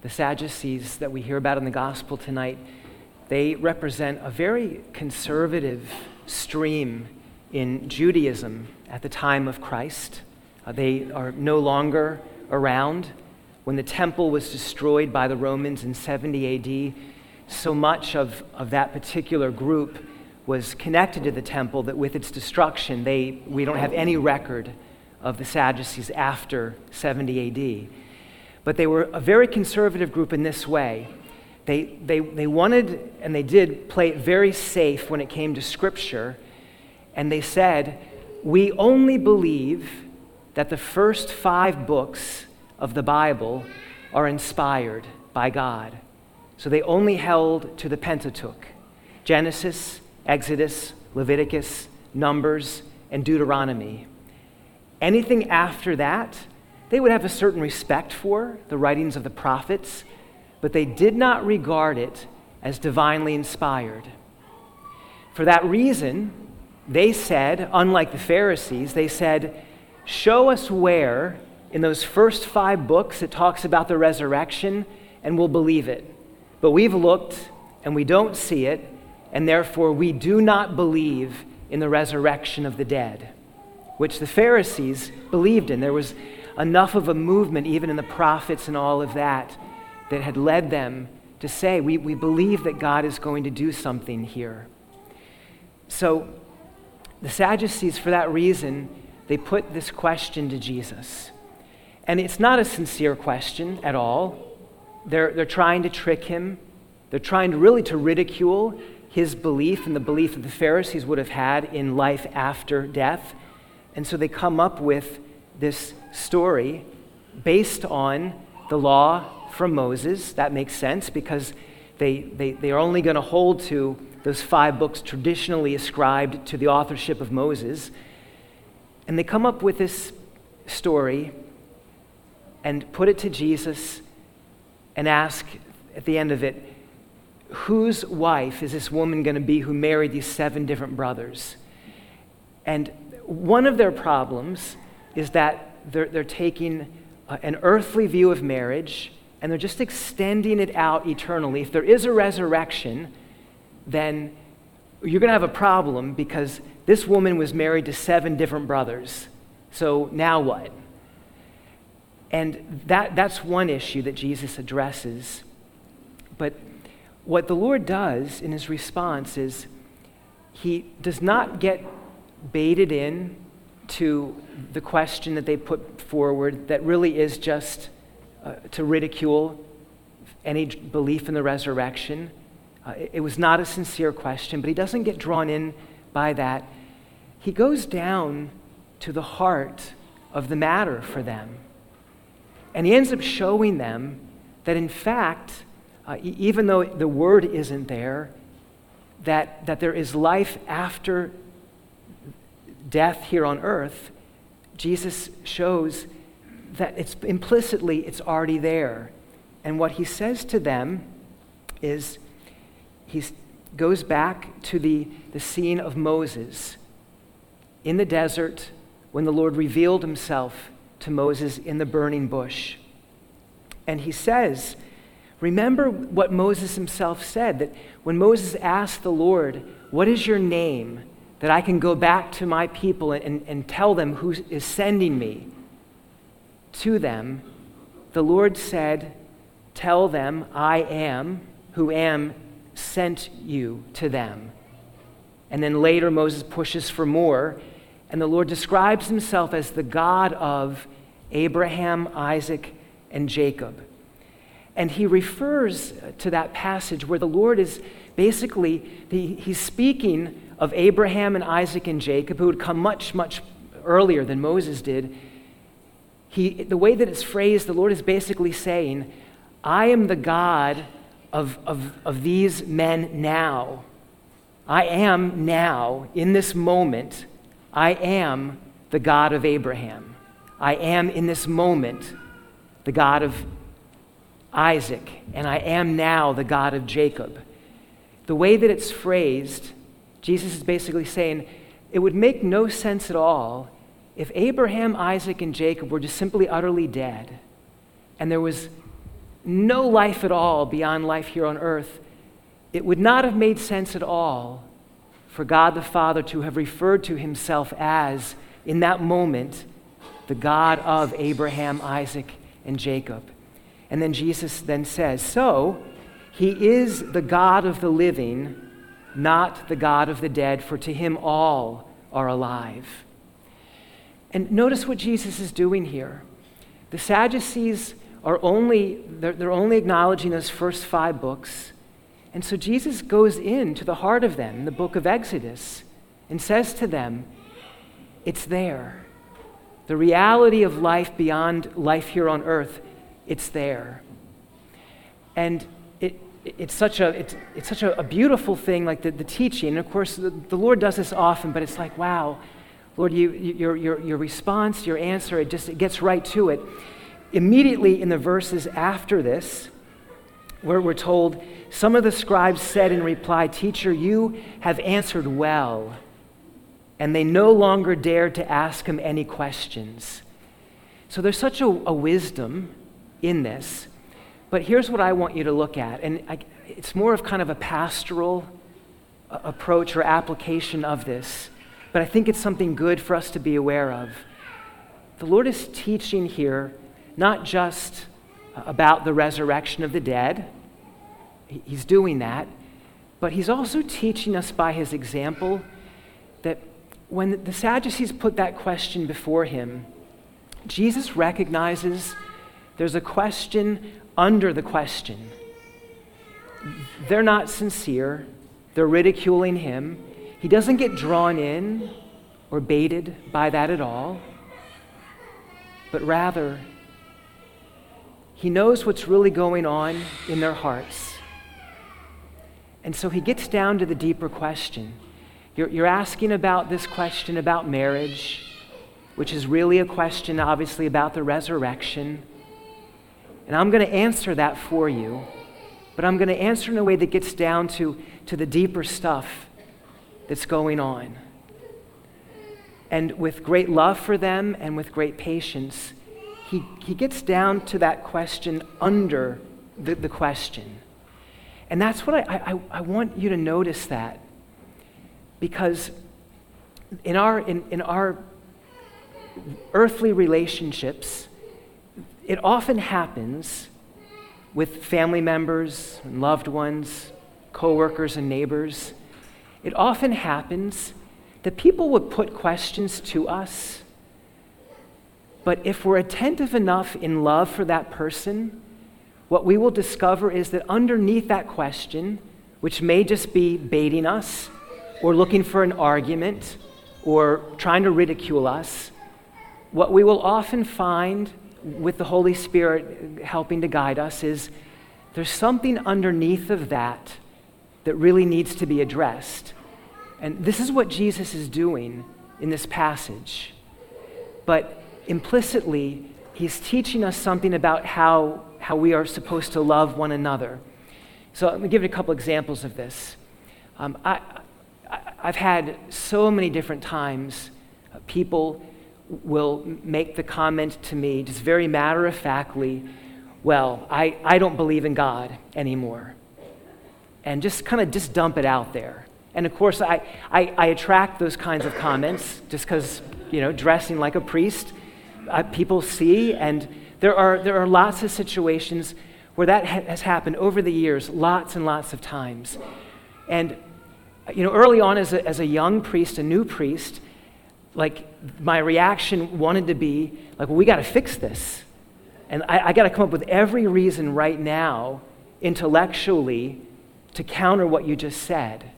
the Sadducees that we hear about in the gospel tonight, they represent a very conservative stream in Judaism at the time of Christ. Uh, they are no longer around. When the temple was destroyed by the Romans in 70 AD, so much of, of that particular group was connected to the temple that with its destruction, they, we don't have any record of the Sadducees after 70 AD. But they were a very conservative group in this way. They, they, they wanted and they did play it very safe when it came to Scripture. And they said, We only believe that the first five books of the Bible are inspired by God. So they only held to the Pentateuch Genesis, Exodus, Leviticus, Numbers, and Deuteronomy. Anything after that, they would have a certain respect for the writings of the prophets, but they did not regard it as divinely inspired. For that reason, they said, unlike the Pharisees, they said, Show us where in those first five books it talks about the resurrection, and we'll believe it. But we've looked and we don't see it, and therefore we do not believe in the resurrection of the dead, which the Pharisees believed in. There was enough of a movement, even in the prophets and all of that, that had led them to say, We, we believe that God is going to do something here. So the Sadducees, for that reason, they put this question to Jesus. And it's not a sincere question at all. They're, they're trying to trick him. They're trying to really to ridicule his belief and the belief that the Pharisees would have had in life after death. And so they come up with this story based on the law from Moses. That makes sense because they, they, they are only going to hold to those five books traditionally ascribed to the authorship of Moses. And they come up with this story and put it to Jesus and ask at the end of it, whose wife is this woman going to be who married these seven different brothers? And one of their problems is that they're, they're taking uh, an earthly view of marriage and they're just extending it out eternally. If there is a resurrection, then you're going to have a problem because this woman was married to seven different brothers. So now what? And that, that's one issue that Jesus addresses. But what the Lord does in his response is he does not get baited in to the question that they put forward that really is just uh, to ridicule any belief in the resurrection. Uh, it, it was not a sincere question, but he doesn't get drawn in by that. He goes down to the heart of the matter for them. And he ends up showing them that, in fact, uh, even though the word isn't there, that, that there is life after death here on earth, Jesus shows that it's implicitly it's already there. And what he says to them is he goes back to the, the scene of Moses in the desert when the Lord revealed himself to Moses in the burning bush. And he says, Remember what Moses himself said that when Moses asked the Lord, What is your name? That I can go back to my people and, and tell them who is sending me to them, the Lord said, Tell them, I am who am sent you to them. And then later, Moses pushes for more, and the Lord describes himself as the God of Abraham, Isaac, and Jacob. And he refers to that passage where the Lord is basically, he's speaking of Abraham and Isaac and Jacob, who would come much, much earlier than Moses did. He, the way that it's phrased, the Lord is basically saying, I am the God of, of, of these men now. I am now, in this moment, I am the God of Abraham. I am in this moment the God of Isaac, and I am now the God of Jacob. The way that it's phrased, Jesus is basically saying it would make no sense at all if Abraham, Isaac, and Jacob were just simply utterly dead, and there was no life at all beyond life here on earth, it would not have made sense at all for God the Father to have referred to himself as, in that moment, the God of Abraham, Isaac, and Jacob. And then Jesus then says, So, he is the God of the living, not the God of the dead, for to him all are alive. And notice what Jesus is doing here. The Sadducees are only, they're, they're only acknowledging those first five books. And so Jesus goes into the heart of them, the book of Exodus, and says to them, It's there. The reality of life beyond life here on earth, it's there. And it, it's such a, it's, it's such a, a beautiful thing, like the, the teaching. And of course, the, the Lord does this often, but it's like, wow, Lord, you, your, your, your response, your answer, it just it gets right to it. Immediately in the verses after this, where we're told, some of the scribes said in reply, Teacher, you have answered well. And they no longer dared to ask him any questions. So there's such a, a wisdom in this. But here's what I want you to look at. And I, it's more of kind of a pastoral approach or application of this but I think it's something good for us to be aware of. The Lord is teaching here not just about the resurrection of the dead, He's doing that, but He's also teaching us by His example that when the Sadducees put that question before Him, Jesus recognizes there's a question under the question. They're not sincere, they're ridiculing Him. He doesn't get drawn in or baited by that at all, but rather, he knows what's really going on in their hearts. And so he gets down to the deeper question. You're, you're asking about this question about marriage, which is really a question, obviously, about the resurrection. And I'm going to answer that for you, but I'm going to answer in a way that gets down to, to the deeper stuff that's going on. And with great love for them and with great patience, he, he gets down to that question under the, the question. And that's what I, I, I want you to notice that. Because in our, in, in our earthly relationships, it often happens with family members and loved ones, coworkers and neighbors. It often happens that people would put questions to us, but if we're attentive enough in love for that person, what we will discover is that underneath that question, which may just be baiting us or looking for an argument or trying to ridicule us, what we will often find with the Holy Spirit helping to guide us is there's something underneath of that that really needs to be addressed. And this is what Jesus is doing in this passage. But implicitly, he's teaching us something about how, how we are supposed to love one another. So let me give you a couple examples of this. Um, I, I, have had so many different times uh, people will make the comment to me, just very matter of factly, well, I, I don't believe in God anymore and just kind of just dump it out there. And of course, I, I, I attract those kinds of comments just because, you know, dressing like a priest, uh, people see, and there are, there are lots of situations where that ha- has happened over the years, lots and lots of times. And, you know, early on as a, as a young priest, a new priest, like my reaction wanted to be like, well, we got to fix this. And I, I got to come up with every reason right now, intellectually, to counter what you just said.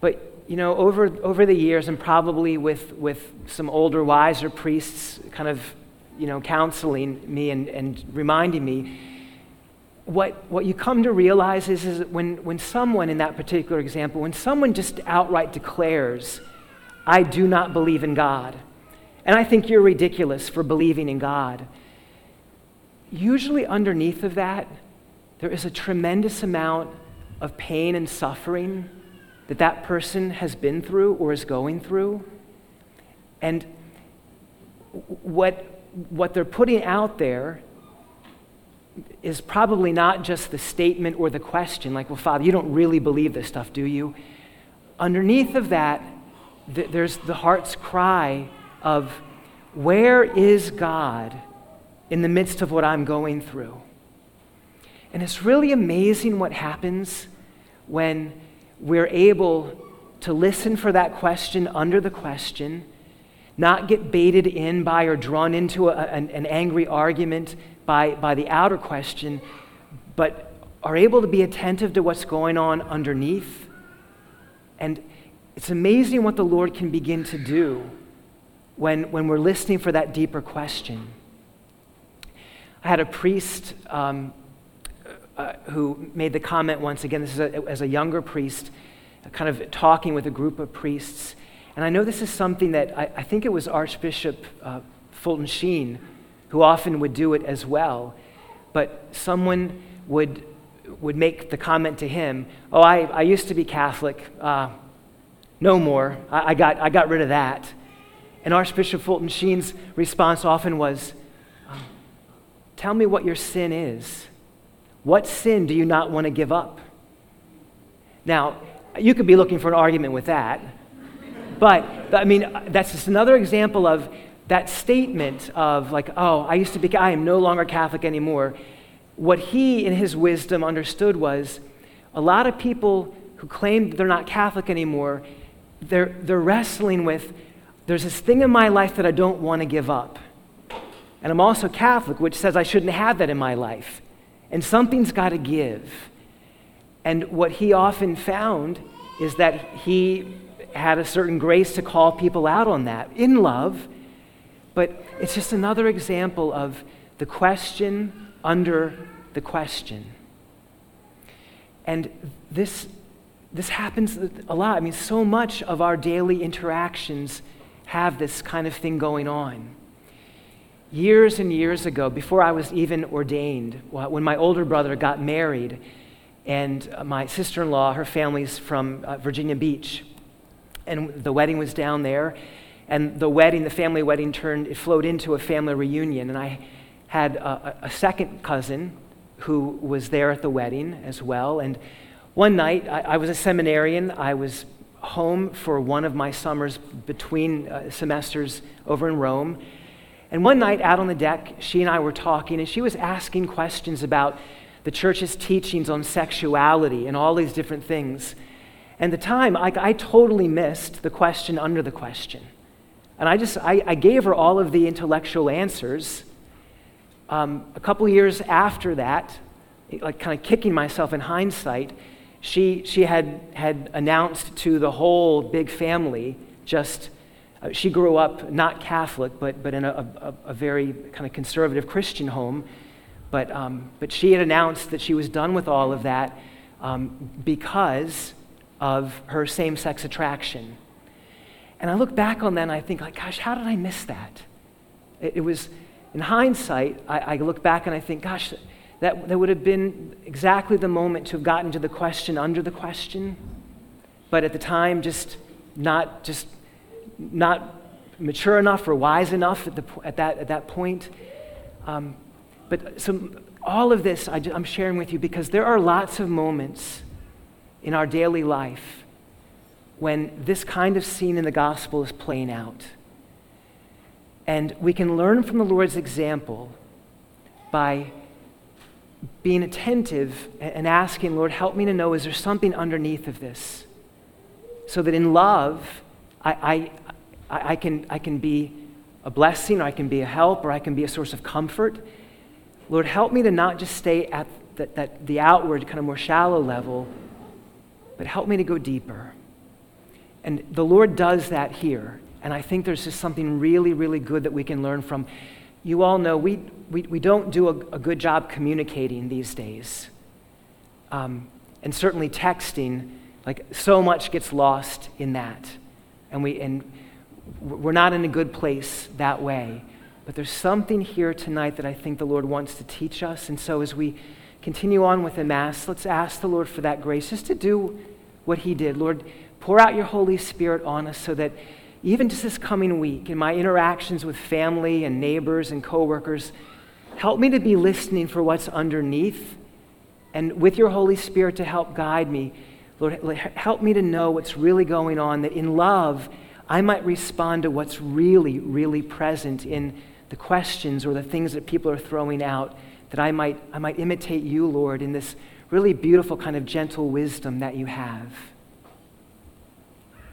But, you know, over, over the years, and probably with, with some older, wiser priests kind of, you know, counseling me and, and reminding me, what, what you come to realize is, is when, when someone, in that particular example, when someone just outright declares, I do not believe in God, and I think you're ridiculous for believing in God, usually underneath of that, there is a tremendous amount of pain and suffering that that person has been through or is going through. And what, what they're putting out there is probably not just the statement or the question, like, well, Father, you don't really believe this stuff, do you? Underneath of that, th- there's the heart's cry of, where is God in the midst of what I'm going through? And it's really amazing what happens when we're able to listen for that question under the question, not get baited in by or drawn into a, an, an angry argument by, by the outer question, but are able to be attentive to what's going on underneath. And it's amazing what the Lord can begin to do when, when we're listening for that deeper question. I had a priest um, uh, who made the comment once again, this is a, as a younger priest, kind of talking with a group of priests. And I know this is something that I, I think it was Archbishop uh, Fulton Sheen who often would do it as well. But someone would, would make the comment to him, Oh, I, I used to be Catholic. Uh, no more. I, I, got, I got rid of that. And Archbishop Fulton Sheen's response often was, Tell me what your sin is. What sin do you not want to give up? Now, you could be looking for an argument with that. But, I mean, that's just another example of that statement of, like, oh, I used to be, I am no longer Catholic anymore. What he, in his wisdom, understood was a lot of people who claim they're not Catholic anymore, they're, they're wrestling with, there's this thing in my life that I don't want to give up. And I'm also Catholic, which says I shouldn't have that in my life. And something's got to give. And what he often found is that he had a certain grace to call people out on that in love, but it's just another example of the question under the question. And this, this happens a lot. I mean, so much of our daily interactions have this kind of thing going on. Years and years ago, before I was even ordained, when my older brother got married, and my sister in law, her family's from uh, Virginia Beach. And the wedding was down there. And the wedding, the family wedding, turned, it flowed into a family reunion. And I had a, a second cousin who was there at the wedding as well. And one night, I, I was a seminarian. I was home for one of my summers between uh, semesters over in Rome. And one night out on the deck, she and I were talking, and she was asking questions about the church's teachings on sexuality and all these different things. And the time, I, I totally missed the question under the question. And I just, I, I gave her all of the intellectual answers. Um, a couple years after that, like kind of kicking myself in hindsight, she, she had, had announced to the whole big family just, uh, she grew up not Catholic, but, but in a, a, a very kind of conservative Christian home. But, um, but she had announced that she was done with all of that um, because of her same sex attraction. And I look back on that and I think, like, gosh, how did I miss that? It, it was, in hindsight, I, I, look back and I think, gosh, that, that would have been exactly the moment to have gotten to the question under the question. But at the time, just not, just not mature enough or wise enough at, the, at, that, at that point. Um, but so all of this I, am sharing with you because there are lots of moments in our daily life when this kind of scene in the gospel is playing out. And we can learn from the Lord's example by being attentive and asking, Lord, help me to know is there something underneath of this? So that in love, I, I, I, can, I can be a blessing, or I can be a help, or I can be a source of comfort. Lord, help me to not just stay at that, that, the outward, kind of more shallow level, but help me to go deeper. And the Lord does that here. And I think there's just something really, really good that we can learn from. You all know we, we, we don't do a, a good job communicating these days. Um, and certainly texting, like so much gets lost in that. And, we, and we're not in a good place that way. But there's something here tonight that I think the Lord wants to teach us. And so as we continue on with the Mass, let's ask the Lord for that grace just to do what He did. Lord, pour out your Holy Spirit on us so that even just this coming week, in my interactions with family and neighbors and coworkers, help me to be listening for what's underneath, and with your Holy Spirit to help guide me, Lord, help me to know what's really going on, that in love, I might respond to what's really, really present in the questions or the things that people are throwing out, that I might, I might imitate you, Lord, in this really beautiful kind of gentle wisdom that you have.